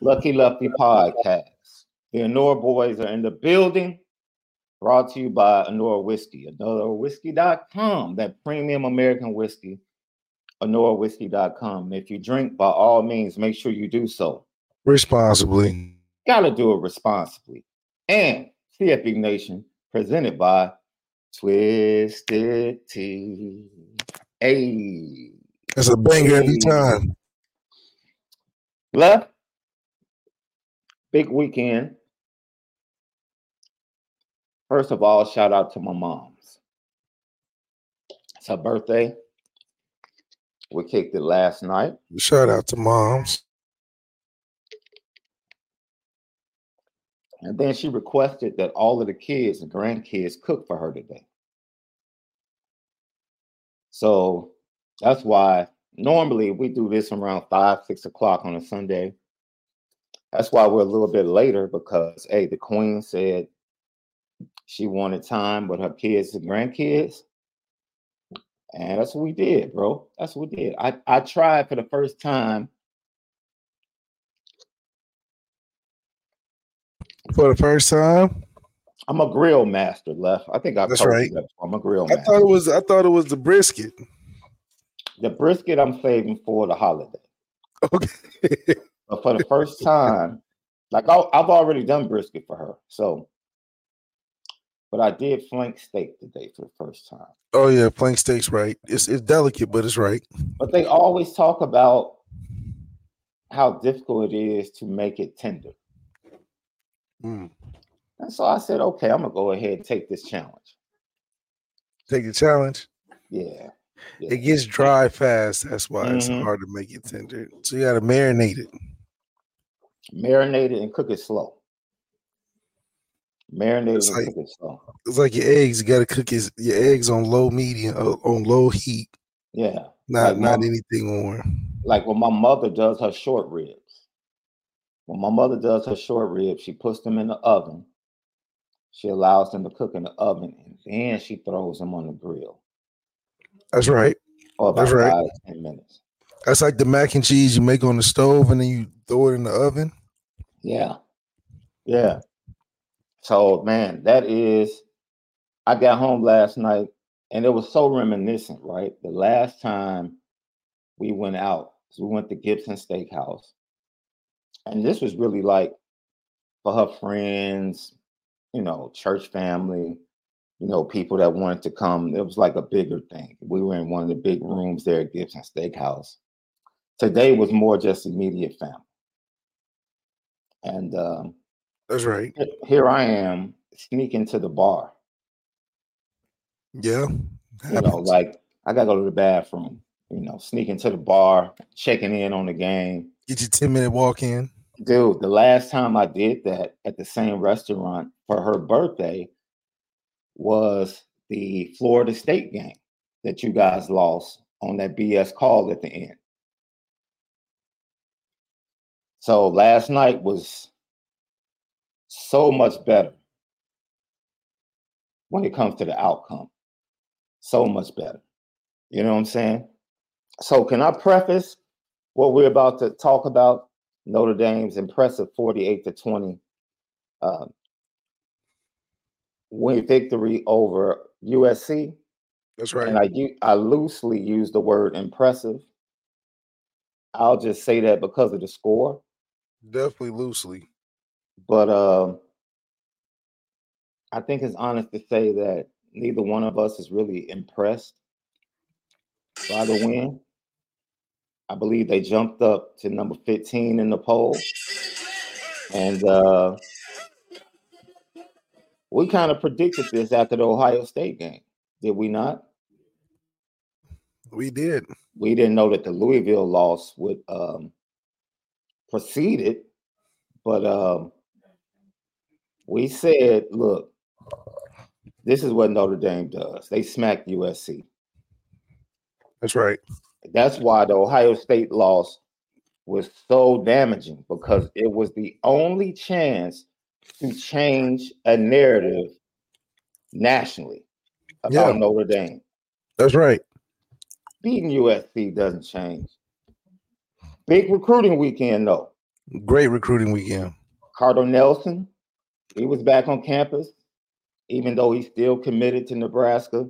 Lucky Lucky Podcast. The Anora Boys are in the building. Brought to you by Anora Whiskey, AnoraWhiskey.com, that premium American whiskey, AnoraWhiskey.com. If you drink, by all means, make sure you do so responsibly. Gotta do it responsibly. And CFB Nation, presented by Twisted Tea. Hey. It's a banger every time. Left. Big weekend. First of all, shout out to my moms. It's her birthday. We kicked it last night. Shout out to moms. And then she requested that all of the kids and grandkids cook for her today. So that's why normally we do this around five, six o'clock on a Sunday. That's why we're a little bit later because hey, the queen said she wanted time with her kids and grandkids. And that's what we did, bro. That's what we did. I, I tried for the first time for the first time. I'm a grill master, left. I think I that's right. That. I'm a grill. master. I thought it was. I thought it was the brisket. The brisket I'm saving for the holiday. Okay. But for the first time, like I, I've already done brisket for her, so. But I did flank steak today for the first time. Oh yeah, flank steak's right. It's it's delicate, but it's right. But they always talk about how difficult it is to make it tender. Mm. And so I said, okay, I'm gonna go ahead and take this challenge. Take the challenge. Yeah. yeah. It gets dry fast. That's why mm-hmm. it's hard to make it tender. So you got to marinate it. Marinate it and cook it slow. Marinate it and like, cook it slow. It's like your eggs. You got to cook his, your eggs on low medium, uh, on low heat. Yeah. Not like not my, anything warm. Like when my mother does her short ribs when my mother does her short ribs, she puts them in the oven. She allows them to cook in the oven, and then she throws them on the grill. That's right. For about That's right. five, ten minutes. That's like the mac and cheese you make on the stove, and then you throw it in the oven. Yeah, yeah. So man, that is. I got home last night, and it was so reminiscent. Right, the last time we went out, we went to Gibson Steakhouse and this was really like for her friends, you know, church family, you know, people that wanted to come. It was like a bigger thing. We were in one of the big rooms there at Gibson Steakhouse. Today was more just immediate family. And um, that's right. Here I am sneaking to the bar. Yeah. You know, like I gotta go to the bathroom, you know, sneaking to the bar, checking in on the game. Get your 10 minute walk in. Dude, the last time I did that at the same restaurant for her birthday was the Florida State game that you guys lost on that BS call at the end. So last night was so much better when it comes to the outcome. So much better. You know what I'm saying? So, can I preface what we're about to talk about Notre Dame's impressive 48 to 20 uh, win victory over USC. That's right. And I I loosely use the word impressive. I'll just say that because of the score. Definitely loosely. But uh, I think it's honest to say that neither one of us is really impressed by the win. I believe they jumped up to number 15 in the poll. And uh, we kind of predicted this after the Ohio State game, did we not? We did. We didn't know that the Louisville loss would um, proceed it, but um, we said, look, this is what Notre Dame does. They smacked USC. That's right. That's why the Ohio State loss was so damaging because it was the only chance to change a narrative nationally about yeah. Notre Dame. That's right. Beating USC doesn't change. Big recruiting weekend, though. Great recruiting weekend. Carter Nelson, he was back on campus, even though he's still committed to Nebraska.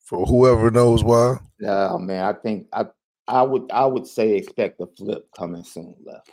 For whoever knows why. Yeah, man, I think I I would I would say expect a flip coming soon left.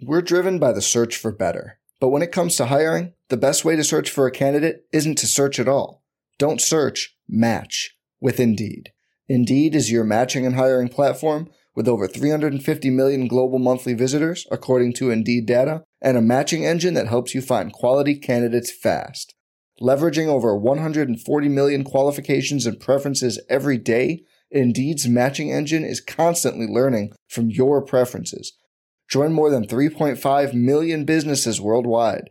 We're driven by the search for better. But when it comes to hiring, the best way to search for a candidate isn't to search at all. Don't search, match with Indeed. Indeed is your matching and hiring platform with over 350 million global monthly visitors, according to Indeed data, and a matching engine that helps you find quality candidates fast. Leveraging over 140 million qualifications and preferences every day, Indeed's matching engine is constantly learning from your preferences. Join more than 3.5 million businesses worldwide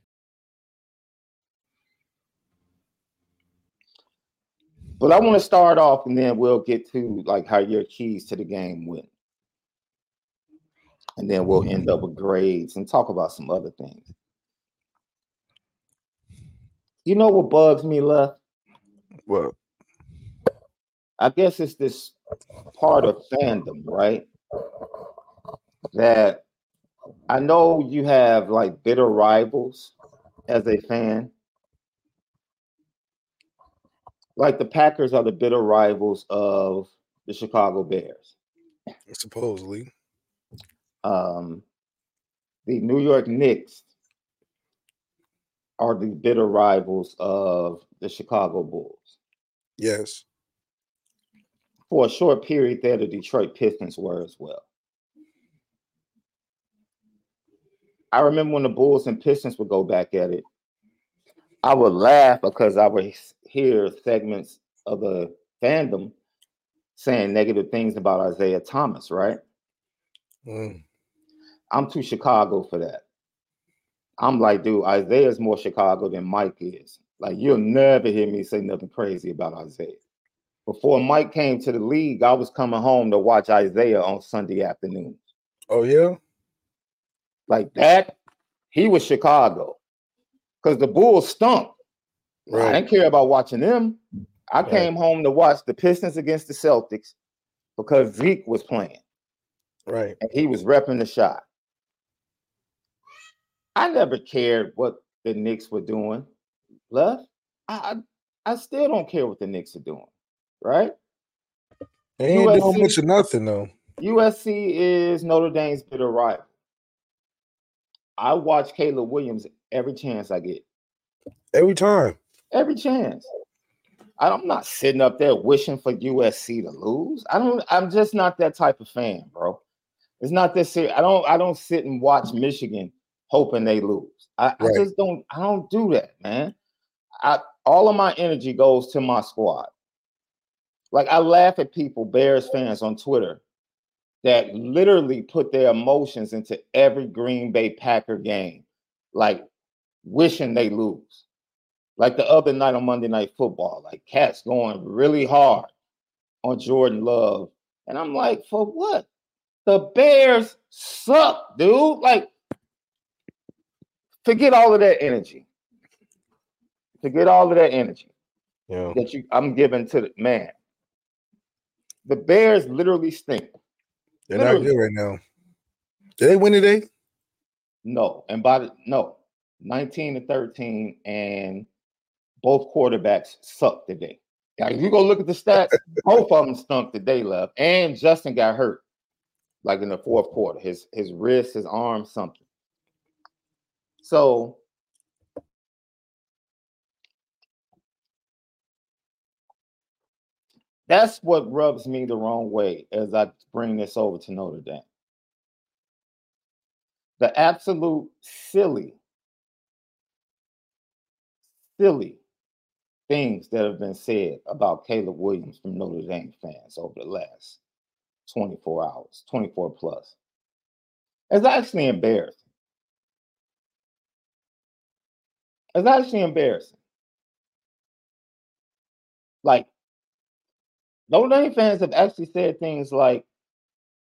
But I want to start off and then we'll get to like how your keys to the game went. And then we'll end up with grades and talk about some other things. You know what bugs me left? Well, I guess it's this part of fandom, right? That I know you have like bitter rivals as a fan. Like the Packers are the bitter rivals of the Chicago Bears. Supposedly. Um, the New York Knicks are the bitter rivals of the Chicago Bulls. Yes for a short period there, the Detroit Pistons were as well. I remember when the Bulls and Pistons would go back at it, I would laugh because I would hear segments of the fandom saying negative things about Isiah Thomas, right? Mm. I'm too Chicago for that. I'm like, dude, Isiah's more Chicago than Mike is. Like, you'll never hear me say nothing crazy about Isiah. before Mike came to the league, I was coming home to watch Isiah on Sunday afternoons. Oh yeah, like that. He was Chicago because the Bulls stunk. Right. I didn't care about watching them. I right. came home to watch the Pistons against the Celtics because Zeke was playing. Right. And he was repping the shot. I never cared what the Knicks were doing. Left. I, I I still don't care what the Knicks are doing right? They ain't USC, doing much of nothing though. USC is Notre Dame's bitter rival. I watch Caleb Williams every chance I get. Every time. Every chance. I'm not sitting up there wishing for USC to lose. I don't. I'm just not that type of fan, bro. It's not this serious. I don't. I don't sit and watch Michigan hoping they lose. I, right. I just don't. I don't do that, man. I all of my energy goes to my squad. Like I laugh at people, Bears fans on Twitter, that literally put their emotions into every Green Bay Packer game, like wishing they lose. Like the other night on Monday Night Football, like cats going really hard on Jordan Love. And I'm like, for what? The Bears suck, dude. Like, forget all of that energy. Forget all of that energy Yeah. that you I'm giving to the man. The Bears literally stink. They're not Literally. good right now. Did they win today? No, and by the no, 19 to 13, and both quarterbacks sucked today. Like, if you go look at the stats, both of them stunk today, love. And Justin got hurt, like in the fourth quarter. His his wrist, his arm, something. So that's what rubs me the wrong way as I bring this over to Notre Dame. The absolute silly, silly things that have been said about Caleb Williams from Notre Dame fans over the last 24 hours, 24 plus. It's actually embarrassing. It's actually embarrassing. Like, Notre Dame fans have actually said things like,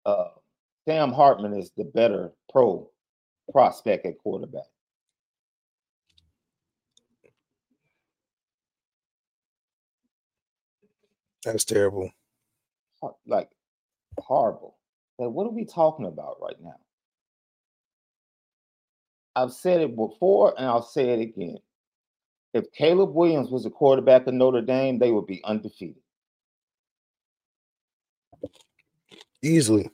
uh, Sam Hartman is the better pro prospect at quarterback. That's terrible. Like, horrible. Like, what are we talking about right now? I've said it before and I'll say it again. If Caleb Williams was a quarterback of Notre Dame, they would be undefeated. Easily.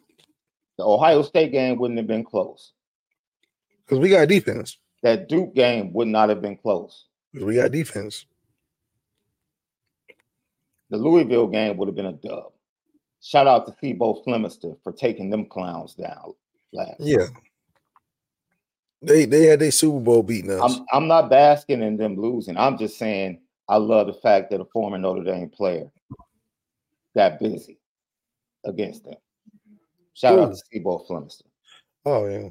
The Ohio State game wouldn't have been close. Because we got defense. That Duke game would not have been close. 'Cause we got defense. The Louisville game would have been a dub. Shout out to Thibault Flemister for taking them clowns down last. Yeah. They they had their Super Bowl beating us. I'm I'm not basking in them losing. I'm just saying I love the fact that a former Notre Dame player got busy against them. Shout out to Thibault Flemister. oh yeah.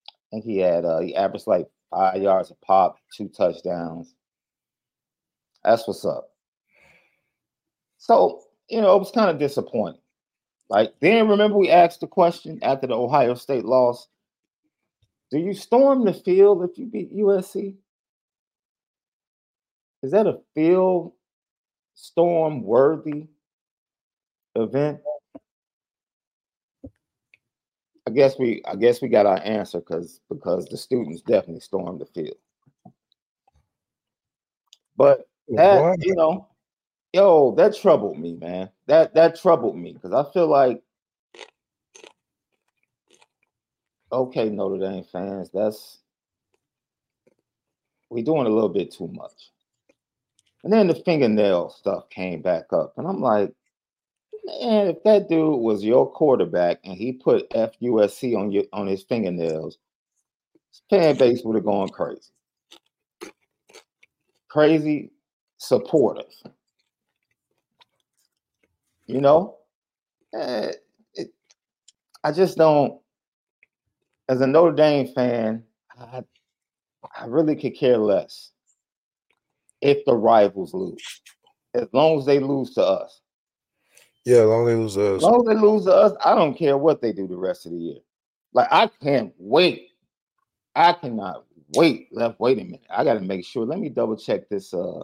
I think he had uh he averaged like five yards a pop, two touchdowns. That's what's up. So, you know, it was kind of disappointing. Like, then remember we asked the question after the Ohio State loss Do you storm the field if you beat USC? Is that a field storm worthy event? I guess we I guess we got our answer because because the students definitely stormed the field. But that Why? you know, yo, that troubled me, man. That that troubled me because I feel like okay, Notre Dame fans, that's we doing a little bit too much. And then the fingernail stuff came back up, and I'm like, man, if that dude was your quarterback and he put FUSC on your on his fingernails, his fan base would have gone crazy. Crazy supportive. You know? Eh, it, I just don't, as a Notre Dame fan, I, I really could care less if the rivals lose. As long as they lose to us. Yeah, as long as they lose As us. As long as they lose to us, I don't care what they do the rest of the year. Like I can't wait. I cannot wait. Left, wait a minute. I gotta make sure. Let me double check this. Uh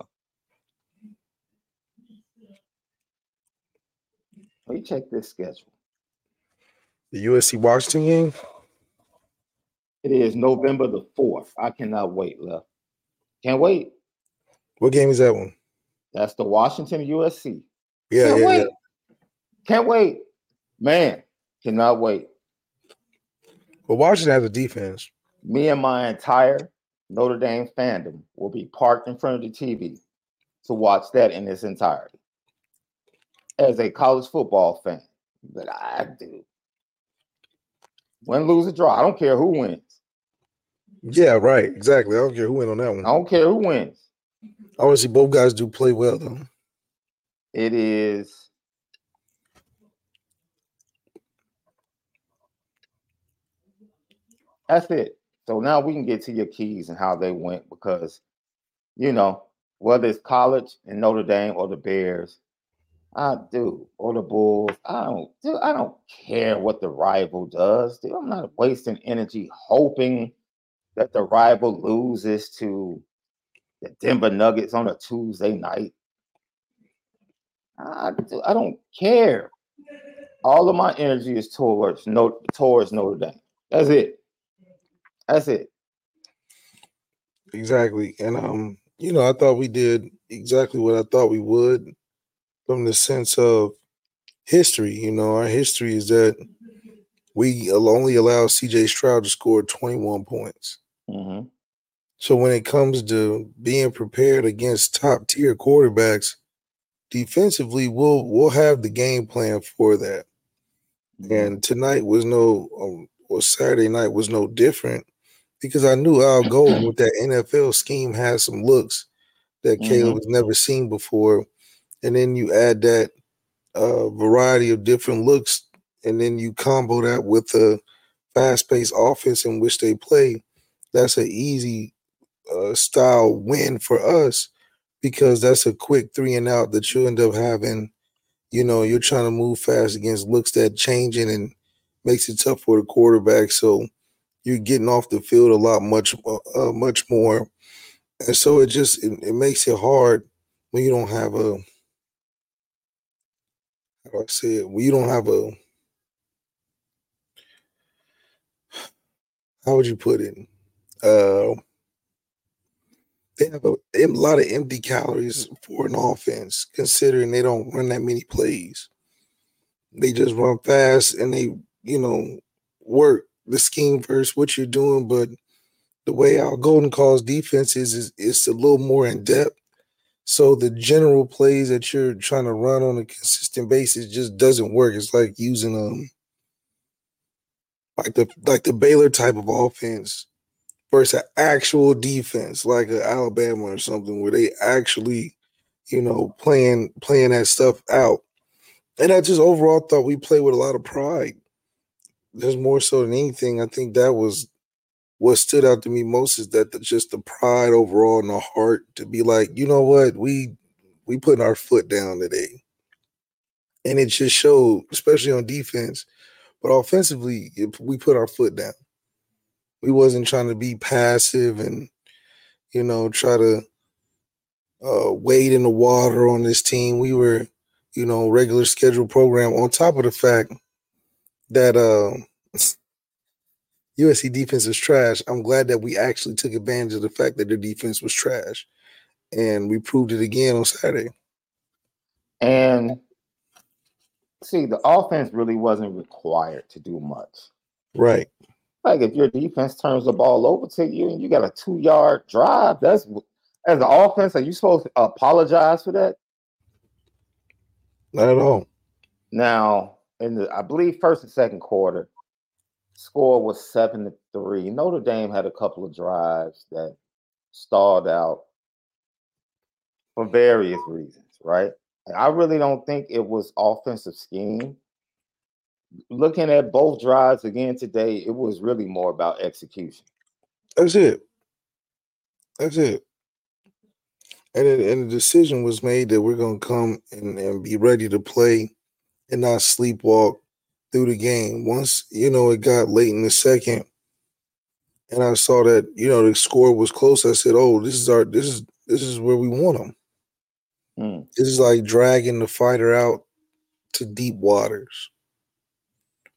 let me check this schedule. The USC Washington game. It is November the 4th. I cannot wait, left. Can't wait. What game is that one? That's the Washington USC. Yeah, Can't yeah, wait. yeah. Can't wait. Man, cannot wait. But Washington has a defense. me and my entire Notre Dame fandom will be parked in front of the TV to watch that in its entirety. As a college football fan, that I do. Win, lose, or draw. I don't care who wins. Yeah, right. Exactly. I don't care who wins on that one. I don't care who wins. I want to see both guys do play well though. It is. That's it. So now we can get to your keys and how they went because, you know, whether it's college and Notre Dame or the Bears, I do, or the Bulls, I don't, dude, I don't care what the rival does. Dude, I'm not wasting energy hoping that the rival loses to the Denver Nuggets on a Tuesday night. I, I don't care. All of my energy is towards no towards Notre Dame. That's it. That's it. Exactly. And um, you know, I thought we did exactly what I thought we would from the sense of history. You know, our history is that we only allow CJ Stroud to score 21 points. Mm-hmm. So when it comes to being prepared against top tier quarterbacks, defensively, we'll we'll have the game plan for that. Mm-hmm. And tonight was no, um, or Saturday night was no different because I knew Al Golden with that NFL scheme has some looks that mm-hmm. Caleb has never seen before, and then you add that uh, variety of different looks, and then you combo that with the fast-paced offense in which they play. That's an easy uh, style win for us because that's a quick three and out that you end up having. You know, you're trying to move fast against looks that changing and makes it tough for the quarterback. So you're getting off the field a lot much uh, much more, and so it just it, it, makes it hard when you don't have a I said, you don't have a how would you put it uh they have a, a lot of empty calories for an offense, considering they don't run that many plays. They just run fast and they, you know, work the scheme first, what you're doing, but the way Al Golden calls defense is, is it's a little more in depth. So the general plays that you're trying to run on a consistent basis just doesn't work. It's like using um like the like the Baylor type of offense versus an actual defense like an Alabama or something where they actually, you know, playing playing that stuff out. And I just overall thought we played with a lot of pride. There's more so than anything. I think that was what stood out to me most is that the, just the pride overall and the heart to be like, you know what, we we putting our foot down today. And it just showed, especially on defense, but offensively, we put our foot down we wasn't trying to be passive and you know try to uh, wade in the water on this team. We were, you know, regular schedule program. On top of the fact that uh, USC defense is trash, I'm glad that we actually took advantage of the fact that their defense was trash, and we proved it again on Saturday. And see, the offense really wasn't required to do much. Right. Like if your defense turns the ball over to you and you got a two yard drive, that's as an offense, are you supposed to apologize for that? Not at all. Now, in the I believe first and second quarter, score was seven to three. Notre Dame had a couple of drives that stalled out for various reasons, right? I really don't think it was offensive scheme looking at both drives again today, it was really more about execution. That's it. That's it. And it, and the decision was made that we're gonna come and, and be ready to play and not sleepwalk through the game. Once you know it got late in the second, and I saw that you know the score was close, I said, "Oh, this is our this is this is where we want them. Mm. This is like dragging the fighter out to deep waters."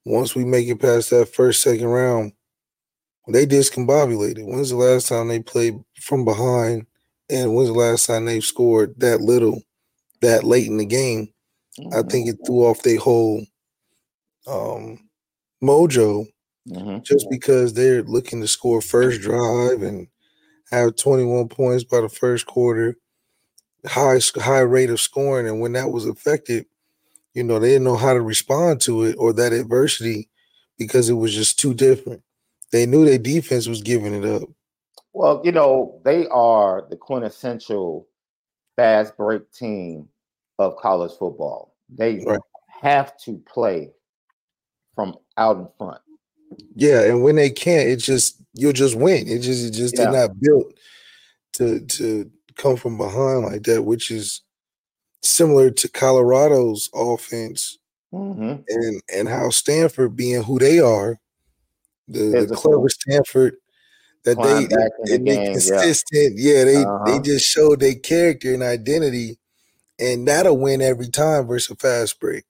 once we make it past that first, second round, they discombobulated. When's the last time they played from behind? And when's the last time they scored that little, that late in the game? Mm-hmm. I think it threw off their whole um, mojo mm-hmm. just because they're looking to score first drive and have 21 points by the first quarter, high high rate of scoring. And when that was affected, you know, they didn't know how to respond to it or that adversity because it was just too different. They knew their defense was giving it up. Well, you know, they are the quintessential fast break team of college football. They right. have to play from out in front. Yeah, and when they can't, it just you'll just win. It just it just yeah. they're not built to to come from behind like that, which is similar to Colorado's offense mm-hmm. and and how Stanford being who they are, the, the clever Stanford that they, they, the game, consistent. Yeah, yeah they uh-huh. they just showed their character and identity, and that'll win every time versus a fast break.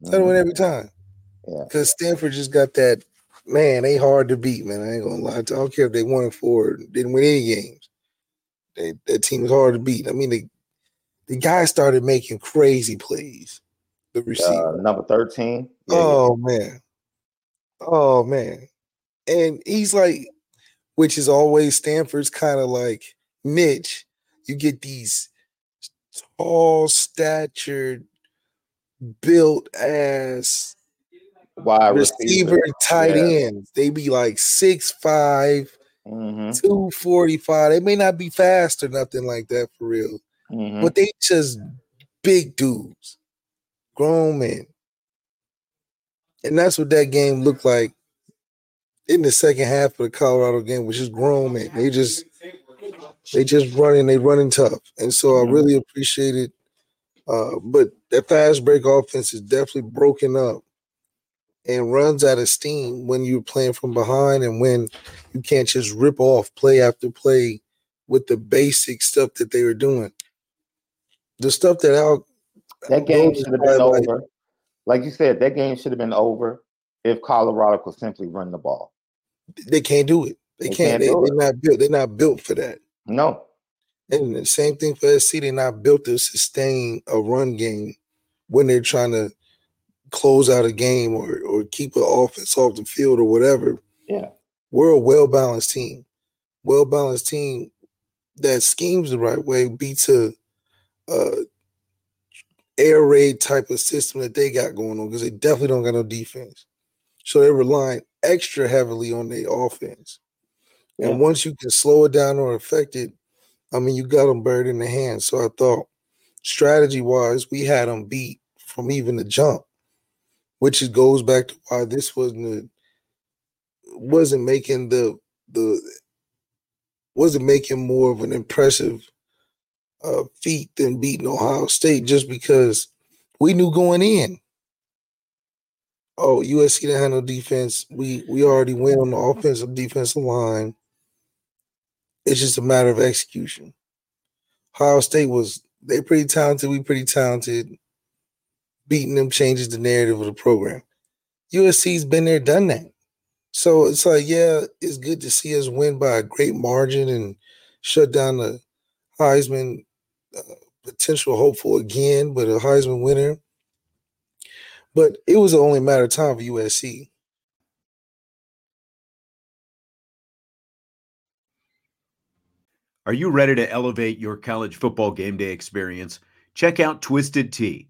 That'll mm-hmm. win every time. Yeah, because Stanford just got that. Man, they hard to beat, man. I ain't gonna lie. I don't care if they won four, didn't win any games. They, that team was hard to beat. I mean, the the guy started making crazy plays. The receiver, uh, number thirteen. Yeah, oh yeah. man, oh man, and he's like, which is always Stanford's kind of like niche. You get these tall, statured, built ass wide receiver, receiver tight yeah. ends. They be like six five, mm-hmm. 245. They may not be fast or nothing like that for real. Mm-hmm. But they just big dudes, grown men. And that's what that game looked like in the second half of the Colorado game, which is grown men. They just they just running, they running tough. And so I mm-hmm. really appreciate it. Uh, but that fast break offense is definitely broken up and runs out of steam when you're playing from behind and when you can't just rip off play after play with the basic stuff that they were doing. The stuff that Al that game should have been over. Like, like you said, that game should have been over if Colorado could simply run the ball. They can't do it. They, they can't. can't they, are not built. They're not built for that. No. And the same thing for SC. They're not built to sustain a run game when they're trying to close out a game or or keep an offense off the field or whatever. Yeah. We're a well balanced team. Well balanced team that schemes the right way beats a, uh, a air raid type of system that they got going on because they definitely don't got no defense. So they're relying extra heavily on their offense. Yeah. And once you can slow it down or affect it, I mean, you got them buried in the hand. So I thought strategy wise, we had them beat from even the jump which goes back to why this wasn't wasn't making the the wasn't making more of an impressive uh, feat than beating Ohio State just because we knew going in. Oh, USC didn't have no defense. We we already went on the offensive defensive line. It's just a matter of execution. Ohio State was they pretty talented. We pretty talented beating them changes the narrative of the program. USC's been there, done that. So it's like, yeah, it's good to see us win by a great margin and shut down the Heisman uh, potential hopeful again, but a Heisman winner. But it was only a matter of time for USC. Are you ready to elevate your college football game day experience? Check out Twisted Tea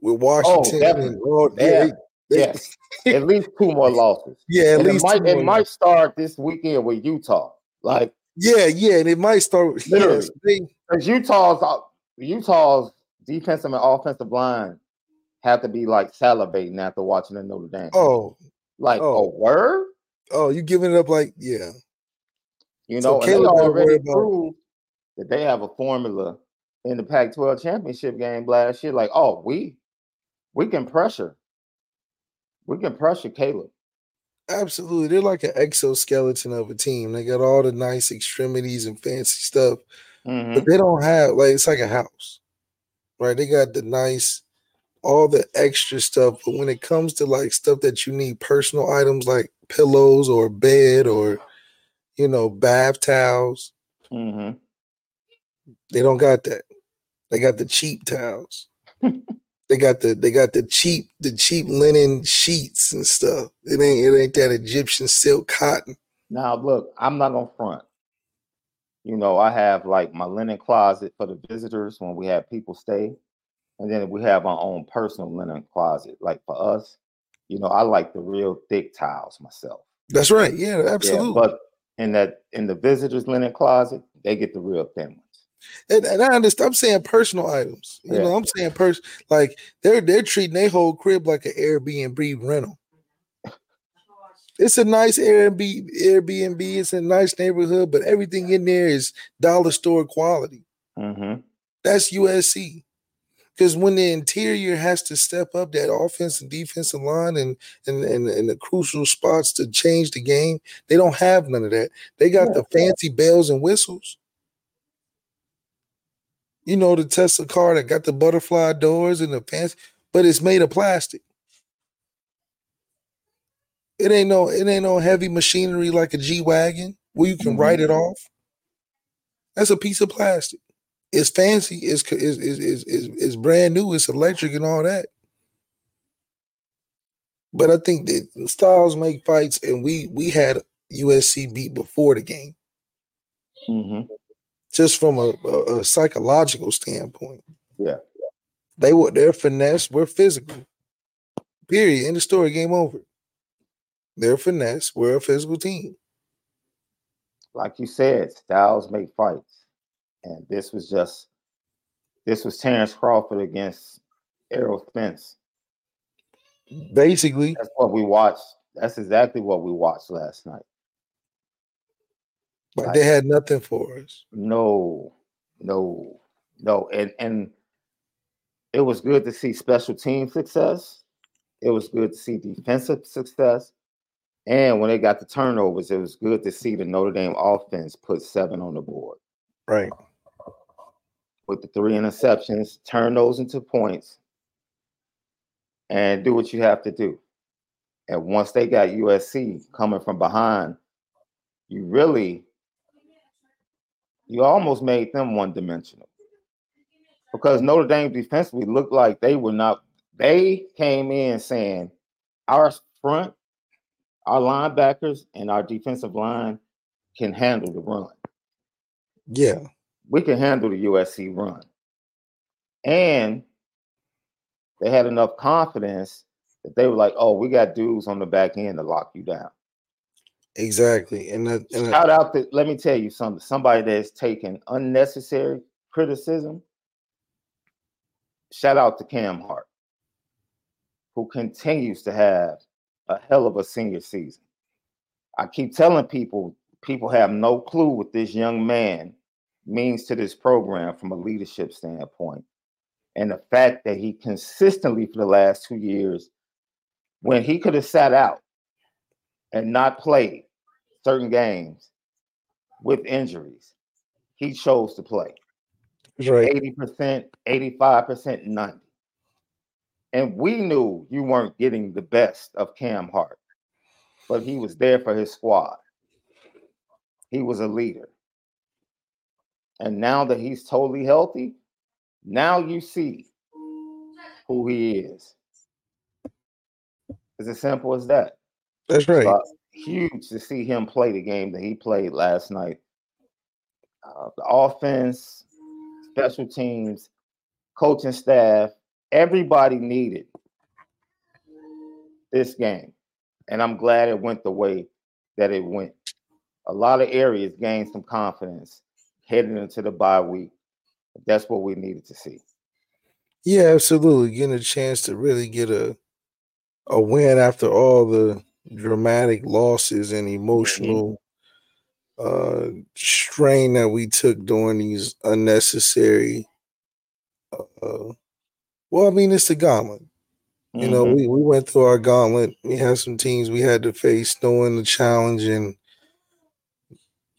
with Washington. Oh, and, oh, yeah, yeah. at least two more losses. Yeah, at and least it might, it might start this weekend with Utah. Like, yeah, yeah, and it might start because Utah's uh, Utah's defensive and offensive line have to be like salivating after watching the Notre Dame. Oh, like oh. a word. Oh, you giving it up like yeah. You know, so they already proved that they have a formula in the Pac-12 championship game last year. Like, oh, we we can pressure. We can pressure Caleb. Absolutely. They're like an exoskeleton of a team. They got all the nice extremities and fancy stuff, Mhm. but they don't have like it's like a house. Right? They got the nice all the extra stuff, but when it comes to like stuff that you need personal items like pillows or bed or you know, bath towels, Mhm. they don't got that. They got the cheap towels. they got the they got the cheap the cheap linen sheets and stuff. It ain't it ain't that Egyptian silk cotton. Now, look, I'm not gonna front. You know, I have like my linen closet for the visitors when we have people stay, and then we have our own personal linen closet. Like for us, you know, I like the real thick towels myself. That's right. Yeah, Yeah, absolutely. but in that in the visitors' linen closet, they get the real thin ones. And, and I understand. I'm saying personal items. You Yeah. know, I'm saying person like they're they're treating their whole crib like an Airbnb rental. It's a nice Airbnb. Airbnb. It's a nice neighborhood, but everything in there is dollar store quality. Mm-hmm. That's USC. Because when the interior has to step up that offense and defensive line and and, and and the crucial spots to change the game, they don't have none of that. They got the fancy bells and whistles. You know, the Tesla car that got the butterfly doors and the fancy, but it's made of plastic. It ain't no, it ain't no heavy machinery like a G Wagon where you can write it off. That's a piece of plastic. It's fancy. It's is is is is brand new. It's electric and all that. But I think that styles make fights, and we we had USC beat before the game, Mm-hmm. Just from a, a, a psychological standpoint. Yeah. They were their finesse. We're physical. Period. End of story. Game over. They're finesse. We're a physical team. Like you said, styles make fights. And this was just this was Terence Crawford against Errol Spence. Basically, That's what we watched. That's exactly what we watched last night. But they had nothing for us. No, no, no. And and it was good to see special team success. It was good to see defensive success. And when they got the turnovers, it was good to see the Notre Dame offense put seven on the board Right. with the three interceptions, turn those into points, and do what you have to do. And once they got USC coming from behind, you really, you almost made them one dimensional. Because Notre Dame defensively looked like they were not, they came in saying, our front, our linebackers, and our defensive line can handle the run Yeah. we can handle the USC run. And they had enough confidence that they were like, oh, we got dudes on the back end to lock you down. Exactly. And and Shout out to, let me tell you something, somebody that's taken unnecessary criticism. Shout out to Cam Hart, who continues to have a hell of a senior season. I keep telling people, people have no clue what this young man means to this program from a leadership standpoint. And the fact that he consistently for the last two years, when he could have sat out and not played certain games with injuries, he chose to play. right. 80%, 85%, 90. And we knew you weren't getting the best of Cam Hart, but he was there for his squad. He was a leader. And now that he's totally healthy, now you see who he is. It's as simple as that. That's right. So, huge to see him play the game that he played last night. Uh, the offense, special teams, coaching staff, everybody needed this game. And I'm glad it went the way that it went. A lot of areas gained some confidence heading into the bye week. That's what we needed to see. Yeah, absolutely. Getting a chance to really get a a win after all the dramatic losses and emotional uh strain that we took during these unnecessary uh well, I mean it's the gauntlet. Mm-hmm. You know, mm-hmm. we, we went through our gauntlet. We had some teams we had to face knowing the challenge, and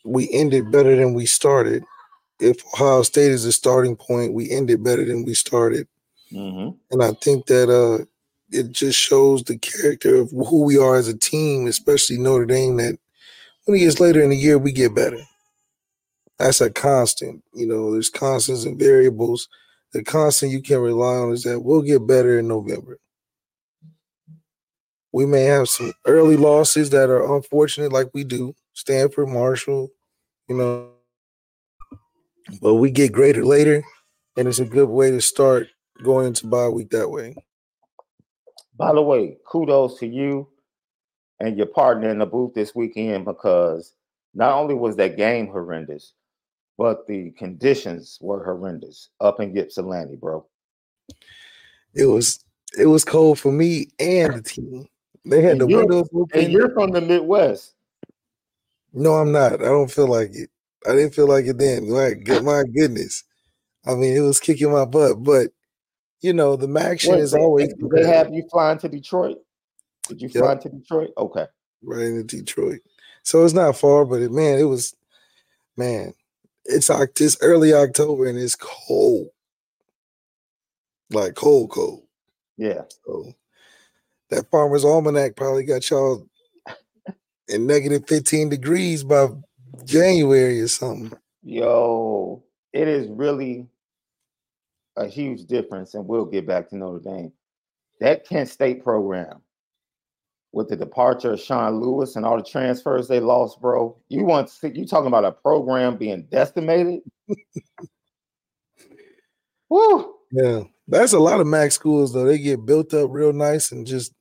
we ended better than we started. If Ohio State is a starting point, we ended better than we started. Mm-hmm. And I think that uh, it just shows the character of who we are as a team, especially Notre Dame, that when it gets later in the year, we get better. That's a constant. You know, there's constants and variables. The constant you can rely on is that we'll get better in November. We may have some early losses that are unfortunate, like we do. Stanford, Marshall, you know. But we get greater later, and it's a good way to start going into bye week that way. By the way, kudos to you and your partner in the booth this weekend because not only was that game horrendous, but the conditions were horrendous up in Ypsilanti, bro. It was it was cold for me and the team. They had and the windows open. And you're from the Midwest. No, I'm not. I don't feel like it. I didn't feel like it then. Like, my goodness. I mean, it was kicking my butt, but you know, the action is always. Did they have you flying to Detroit? Did you yep. fly to Detroit? Okay. Right into Detroit. So it's not far, but it, man, it was, man, it's oct it's early October and it's cold. Like cold, cold. Yeah. So that farmer's almanac probably got y'all in negative 15 degrees by January or something. Yo, it is really a huge difference, and we'll get back to Notre Dame. That Kent State program, with the departure of Sean Lewis and all the transfers they lost, bro. You want to, you talking about a program being decimated? Woo! Yeah, that's a lot of MAC schools though. They get built up real nice and just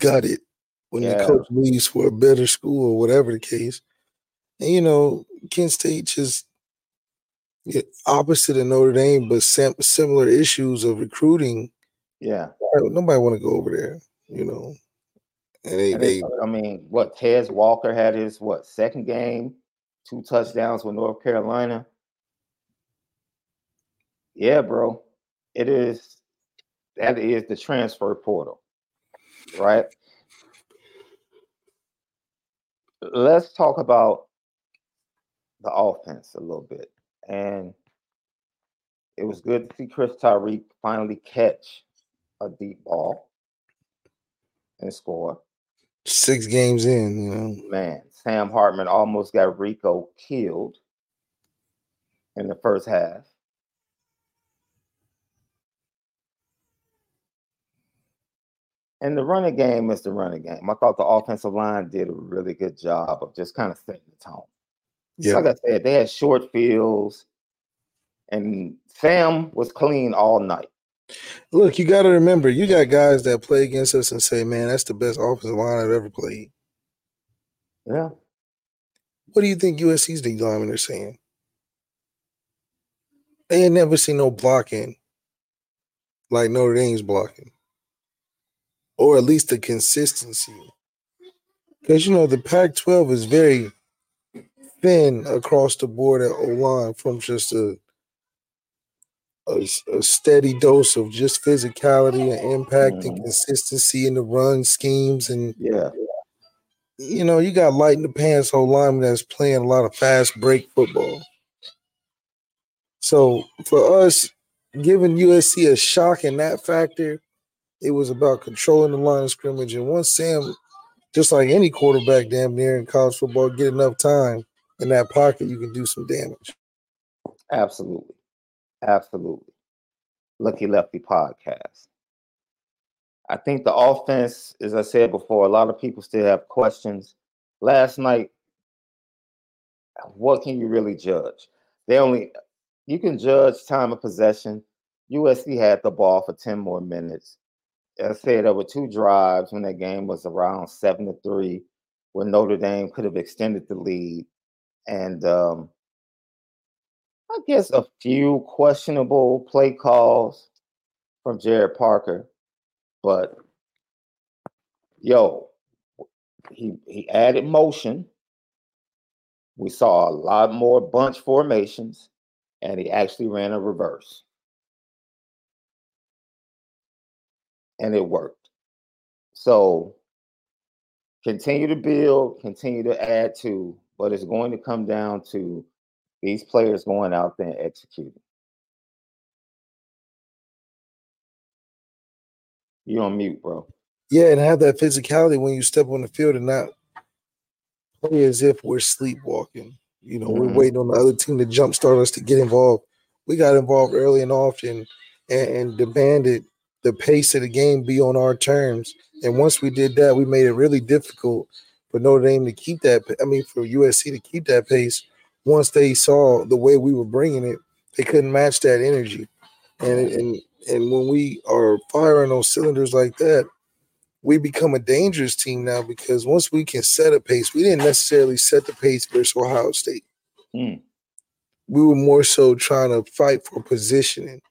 got it when yeah. the coach leaves for a better school or whatever the case. And you know, Kent State just opposite of Notre Dame, but sim- similar issues of recruiting. Yeah, nobody want to go over there, you know. And they, and they, I mean, what Tez Walker had his what second game, two touchdowns with North Carolina. Yeah, bro, it is. That is the transfer portal, right? Let's talk about the offense a little bit. And it was good to see Chris Tyree finally catch a deep ball and score. Six games in, you know. Man, Sam Hartman almost got Rico killed in the first half. And the running game is the running game. I thought the offensive line did a really good job of just kind of setting the tone. Yeah. Like I said, they had short fields, and Sam was clean all night. Look, you got to remember, you got guys that play against us and say, "Man, that's the best offensive line I've ever played." Yeah. What do you think USC's D linemen are saying? They ain't never seen no blocking like Notre Dame's blocking, or at least the consistency. Because you know the Pac-12 is very thin across the board at O line from just a, a, a steady dose of just physicality and impact mm-hmm. and consistency in the run schemes and yeah. You know, you got light in the pants whole lineman that's playing a lot of fast break football. So for us, giving USC a shock in that factor, it was about controlling the line of scrimmage. And once Sam, just like any quarterback damn near in college football, get enough time, in that pocket, you can do some damage. Absolutely. Absolutely. Lucky Lefty podcast. I think the offense, as I said before, a lot of people still have questions. Last night, what can you really judge? They only you can judge time of possession. USC had the ball for 10 more minutes. I said there were two drives when that game was around seven to three, where Notre Dame could have extended the lead and um, I guess a few questionable play calls from Gerad Parker, but yo, he he added motion. We saw a lot more bunch formations, and he actually ran a reverse. and it worked. So continue to build, continue to add to, but it's going to come down to these players going out there and executing. You on mute, bro. Yeah, and have that physicality when you step on the field and not play as if we're sleepwalking. You know, mm-hmm. we're waiting on the other team to jumpstart us to get involved. We got involved early and often and, and demanded the pace of the game be on our terms. And once we did that, we made it really difficult for Notre Dame to keep that. I mean, for USC to keep that pace. Once they saw the way we were bringing it, they couldn't match that energy. And and and when we are firing on cylinders like that, we become a dangerous team now because once we can set a pace, we didn't necessarily set the pace versus Ohio State. Mm. We were more so trying to fight for positioning.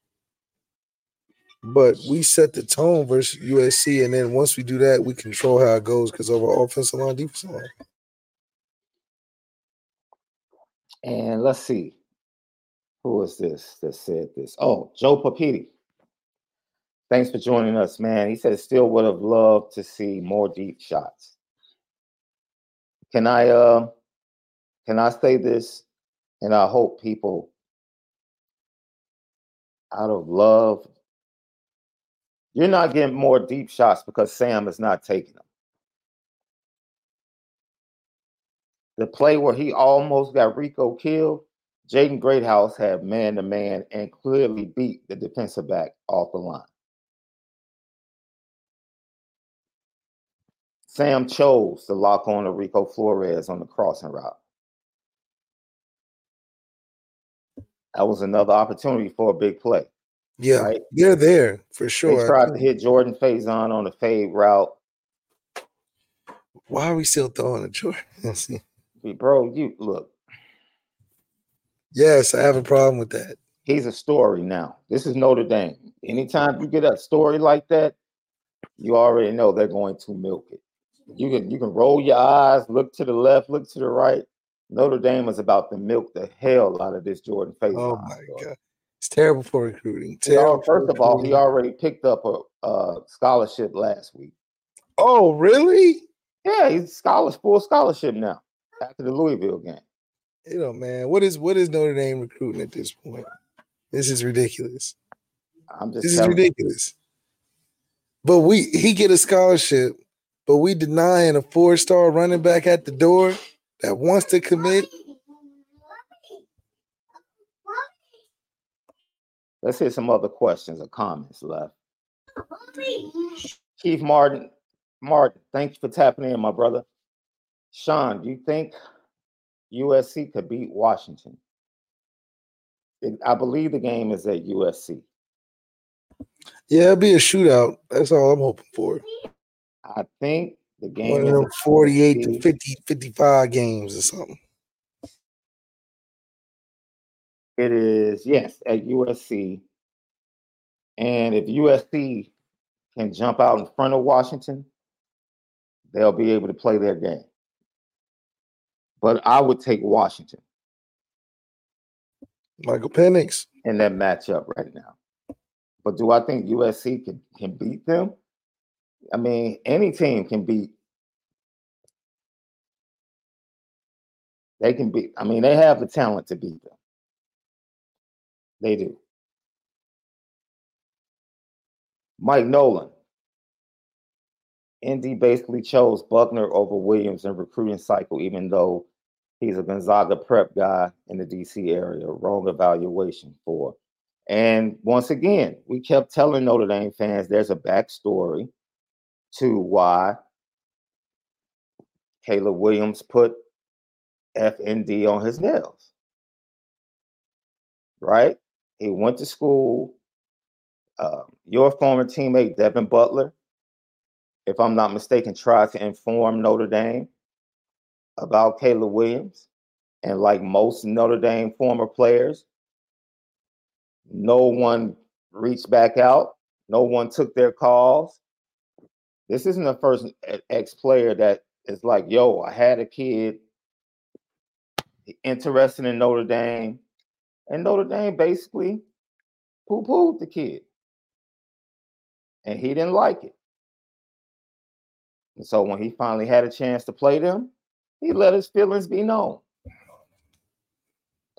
But we set the tone versus USC, and then once we do that, we control how it goes because of our offensive line, defensive line. And let's see, who is this that said this? Oh, Joe Papiti. Thanks for joining us, man. He said still would have loved to see more deep shots. Can I uh can I say this? And I hope people out of love, you're not getting more deep shots because Sam is not taking them. The play where he almost got Rico killed, Jaden Greathouse had man to man and clearly beat the defensive back off the line. Sam chose to lock on to Rico Flores on the crossing route. That was another opportunity for a big play. Yeah, right? they're there for sure. They tried to hit Jordan Faison on the fade route. Why are we still throwing a Jordan? Bro, you look. Yes, I have a problem with that. He's a story now. This is Notre Dame. Anytime you get a story like that, you already know they're going to milk it. You can you can roll your eyes, look to the left, look to the right. Notre Dame is about to milk the hell out of this Jordan Face. Oh my god, it's terrible for recruiting. Terrible first of all, he already picked up a, a, scholarship last week. Oh really? Yeah, he's scholarship full scholarship now after the Louisville game. You know, man, what is what is Notre Dame recruiting at this point? This is ridiculous. I'm just this is ridiculous. You. But we he get a scholarship but we denying a four star running back at the door that wants to commit. Let's hear some other questions or comments left. Chief Martin, Martin, thanks for tapping in, my brother. Sean, do you think USC could beat Washington? I believe the game is at USC. Yeah, it'll be a shootout. That's all I'm hoping for. I think the game is 48 to 50, 55 games or something. It is, yes, at USC. And if USC can jump out in front of Washington, they'll be able to play their game. But I would take Washington. Michael Penix. In that matchup right now. But do I think USC can, can beat them? I mean, any team can beat. They can beat. I mean, they have the talent to beat them. They do. Mike Nolan. Indy basically chose Buchner over Williams in recruiting cycle, even though he's a Gonzaga prep guy in the DC area. Wrong evaluation for. And once again, we kept telling Notre Dame fans there's a backstory to why Caleb Williams put FND on his nails. Right? He went to school. Uh, your former teammate, Devin Butler, if I'm not mistaken, tried to inform Notre Dame about Caleb Williams. And like most Notre Dame former players, no one reached back out. No one took their calls. This isn't the first ex player that is like, yo, I had a kid interested in Notre Dame, and Notre Dame basically poo pooed the kid. and he didn't like it. And so when he finally had a chance to play them, he let his feelings be known.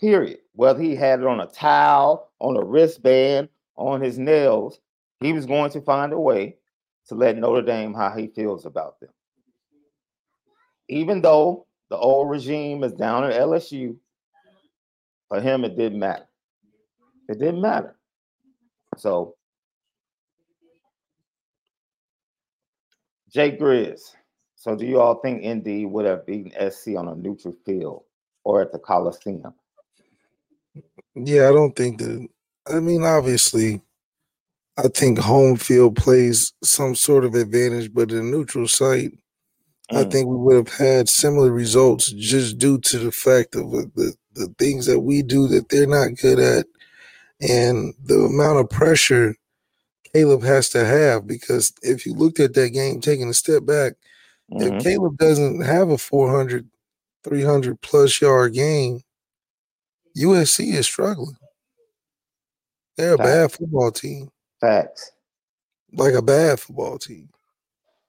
Period. Whether he had it on a towel, on a wristband, on his nails, he was going to find a way to let Notre Dame how he feels about them. Even though the old regime is down at LSU, for him it didn't matter. It didn't matter. So Jake Grizz. So do you all think ND would have beaten SC on a neutral field or at the Coliseum? Yeah, I don't think that. I mean, obviously, I think home field plays some sort of advantage, but in a neutral site, mm. I think we would have had similar results just due to the fact of the, the things that we do that they're not good at and the amount of pressure Caleb has to have because if you looked at that game, taking a step back, mm-hmm. if Caleb doesn't have a 400, 300 plus yard game, USC is struggling. They're a Facts. bad football team. Facts. Like a bad football team.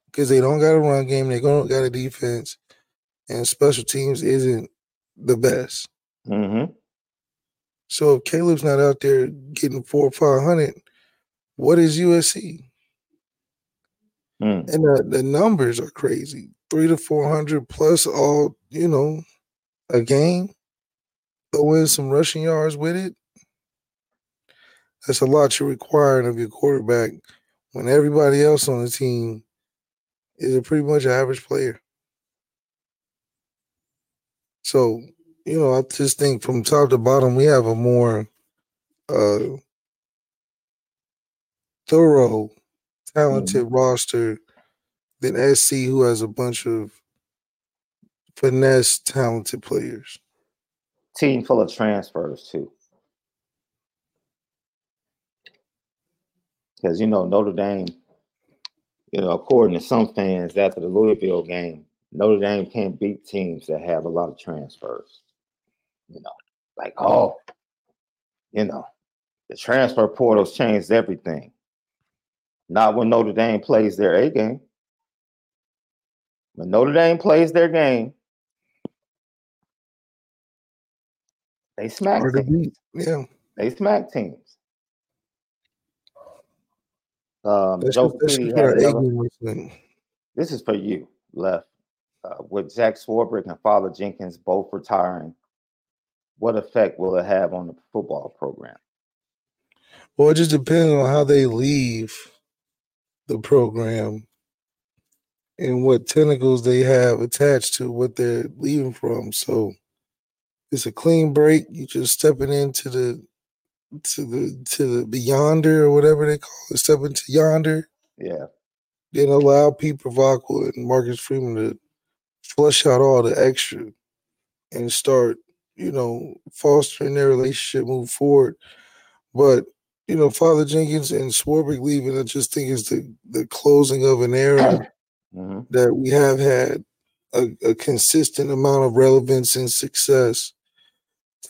Because they don't got a run game, they don't got a defense, and special teams isn't the best. Mm-hmm. So if Caleb's not out there getting four or five hundred, what is USC? Mm. And the, the numbers are crazy. Three to four hundred plus all, you know, a game. Throw in some rushing yards with it. That's a lot you're requiring of your quarterback when everybody else on the team is a pretty much average player. So, you know, I just think from top to bottom, we have a more uh, thorough, talented mm-hmm. roster than SC, who has a bunch of finesse, talented players. Team full of transfers too. Because you know Notre Dame, you know, according to some fans after the Louisville game, Notre Dame can't beat teams that have a lot of transfers. You know, like oh, you know, the transfer portals changed everything. Not when Notre Dame plays their A game. When Notre Dame plays their game, they smack teams. Yeah. They smack teams. Um, this, this is for you, left. Uh, with Jack Swarbrick and Father Jenkins both retiring, what effect will it have on the football program? Well, it just depends on how they leave the program and what tentacles they have attached to what they're leaving from. So it's a clean break. You're just stepping into the to the to the beyonder or whatever they call it, step into yonder. Yeah. Then allow Pete Bevacqua and Marcus Freeman to flush out all the extra and start, you know, fostering their relationship, move forward. But you know, Father Jenkins and Swarbrick leaving, I just think is the the closing of an era mm-hmm. that we have had a, a, consistent amount of relevance and success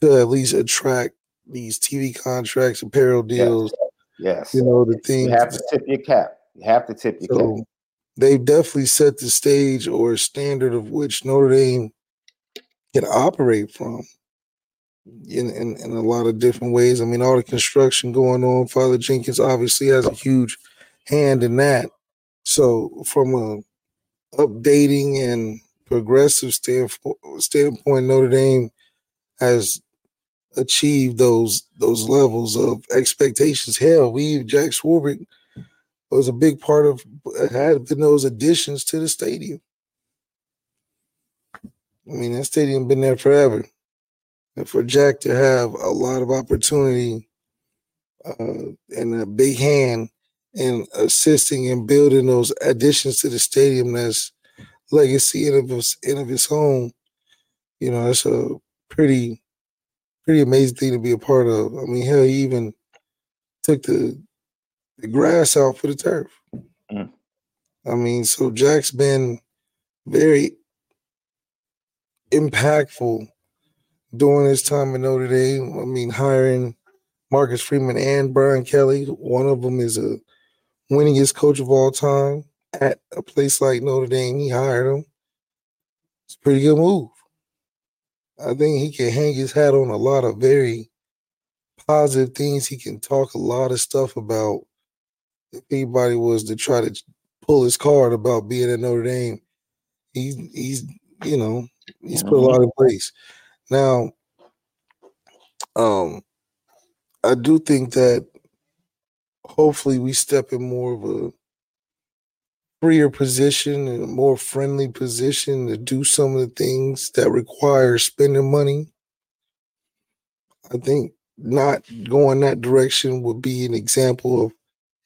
to at least attract these TV contracts, apparel deals. Yes. You know, the thing. You have to tip your cap. You have to tip your so cap. They've definitely set the stage or standard of which Notre Dame can operate from in, in, in a lot of different ways. I mean, all the construction going on. Father Jenkins obviously has a huge hand in that. So, from a updating and progressive standpoint, standpoint Notre Dame has achieved those those levels of expectations. Hell, we Jack Swarbrick was a big part of had been those additions to the stadium. I mean, that stadium been there forever and for Jack to have a lot of opportunity uh, and a big hand in assisting and building those additions to the stadium that's legacy in of its, in of its own, you know, that's a pretty pretty amazing thing to be a part of. I mean, hell, he even took the the grass out for the turf. Mm. I mean, so Jack's been very impactful during his time in Notre Dame. I mean, hiring Marcus Freeman and Brian Kelly. One of them is a winningest coach of all time at a place like Notre Dame. He hired him. It's a pretty good move. I think he can hang his hat on a lot of very positive things. He can talk a lot of stuff about. If anybody was to try to pull his card about being at Notre Dame, he's he's you know he's put a lot in place. Now, um, I do think that hopefully we step in more of a freer position and a more friendly position to do some of the things that require spending money. I think not going that direction would be an example of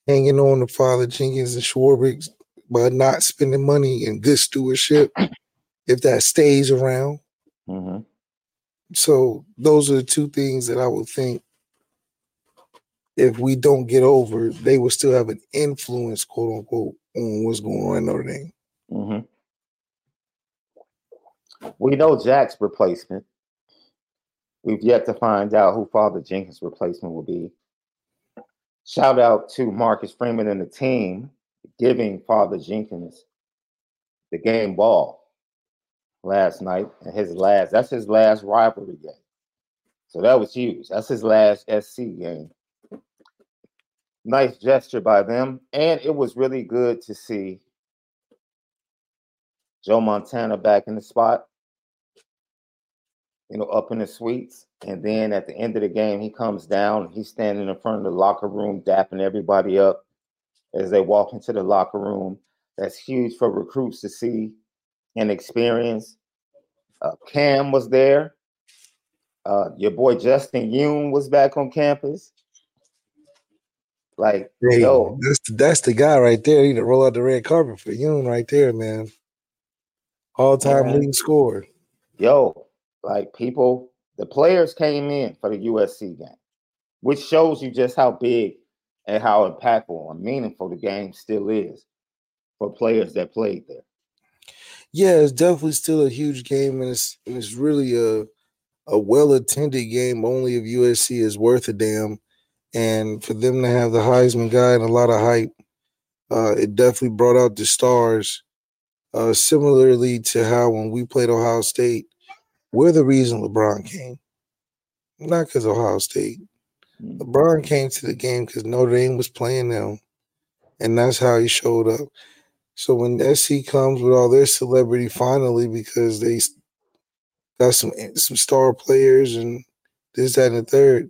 hanging on to Father Jenkins and Swarbrick by not spending money and good stewardship if that stays around. Mm-hmm. So those are the two things that I would think if we don't get over, they will still have an influence, quote unquote, on what's going on in Notre Dame. Mm-hmm. We know Jack's replacement. We've yet to find out who Father Jenkins' replacement will be. Shout out to Marcus Freeman and the team giving Father Jenkins the game ball last night and his last that's his last rivalry game. So that was huge. That's his last SC game nice gesture by them. And it was really good to see Joe Montana back in the spot, you know, up in the suites. And then at the end of the game, he comes down. He's standing in front of the locker room, dapping everybody up as they walk into the locker room. That's huge for recruits to see and experience. Uh, Cam was there. Uh, your boy Justin Yoon was back on campus. Like, hey, yo, that's the, that's the guy right there. He to roll out the red carpet for Yoon right there, man. All time leading scorer. Yo, like people, the players came in for the USC game, which shows you just how big and how impactful and meaningful the game still is for players that played there. Yeah, it's definitely still a huge game, and it's and it's really a a well attended game. Only if USC is worth a damn and for them to have the Heisman guy and a lot of hype, uh, it definitely brought out the stars. Uh, similarly to how when we played Ohio State, we're the reason LeBron came, not because Ohio State. Mm. LeBron came to the game because Notre Dame was playing them, and that's how he showed up. So when SC comes with all their celebrity finally because they got some some star players and this, that, and the third,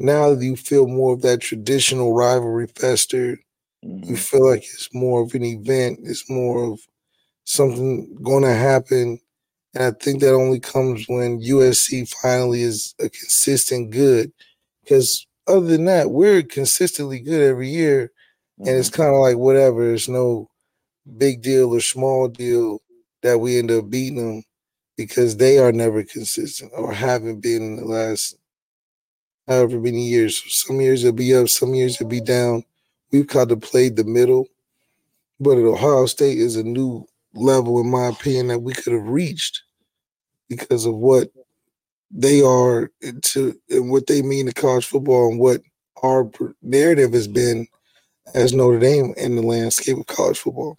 now you feel more of that traditional rivalry fester. Mm-hmm. You feel like it's more of an event. It's more of something going to happen. And I think that only comes when USC finally is a consistent good. Because other than that, we're consistently good every year. Mm-hmm. And it's mm-hmm. kind of like whatever. There's no big deal or small deal that we end up beating them because they are never consistent or haven't been in the last however many years. Some years it'll be up, some years it'll be down. We've kind of played the middle, but at Ohio State is a new level, in my opinion, that we could have reached because of what they are to and what they mean to college football and what our narrative has been as Notre Dame in the landscape of college football.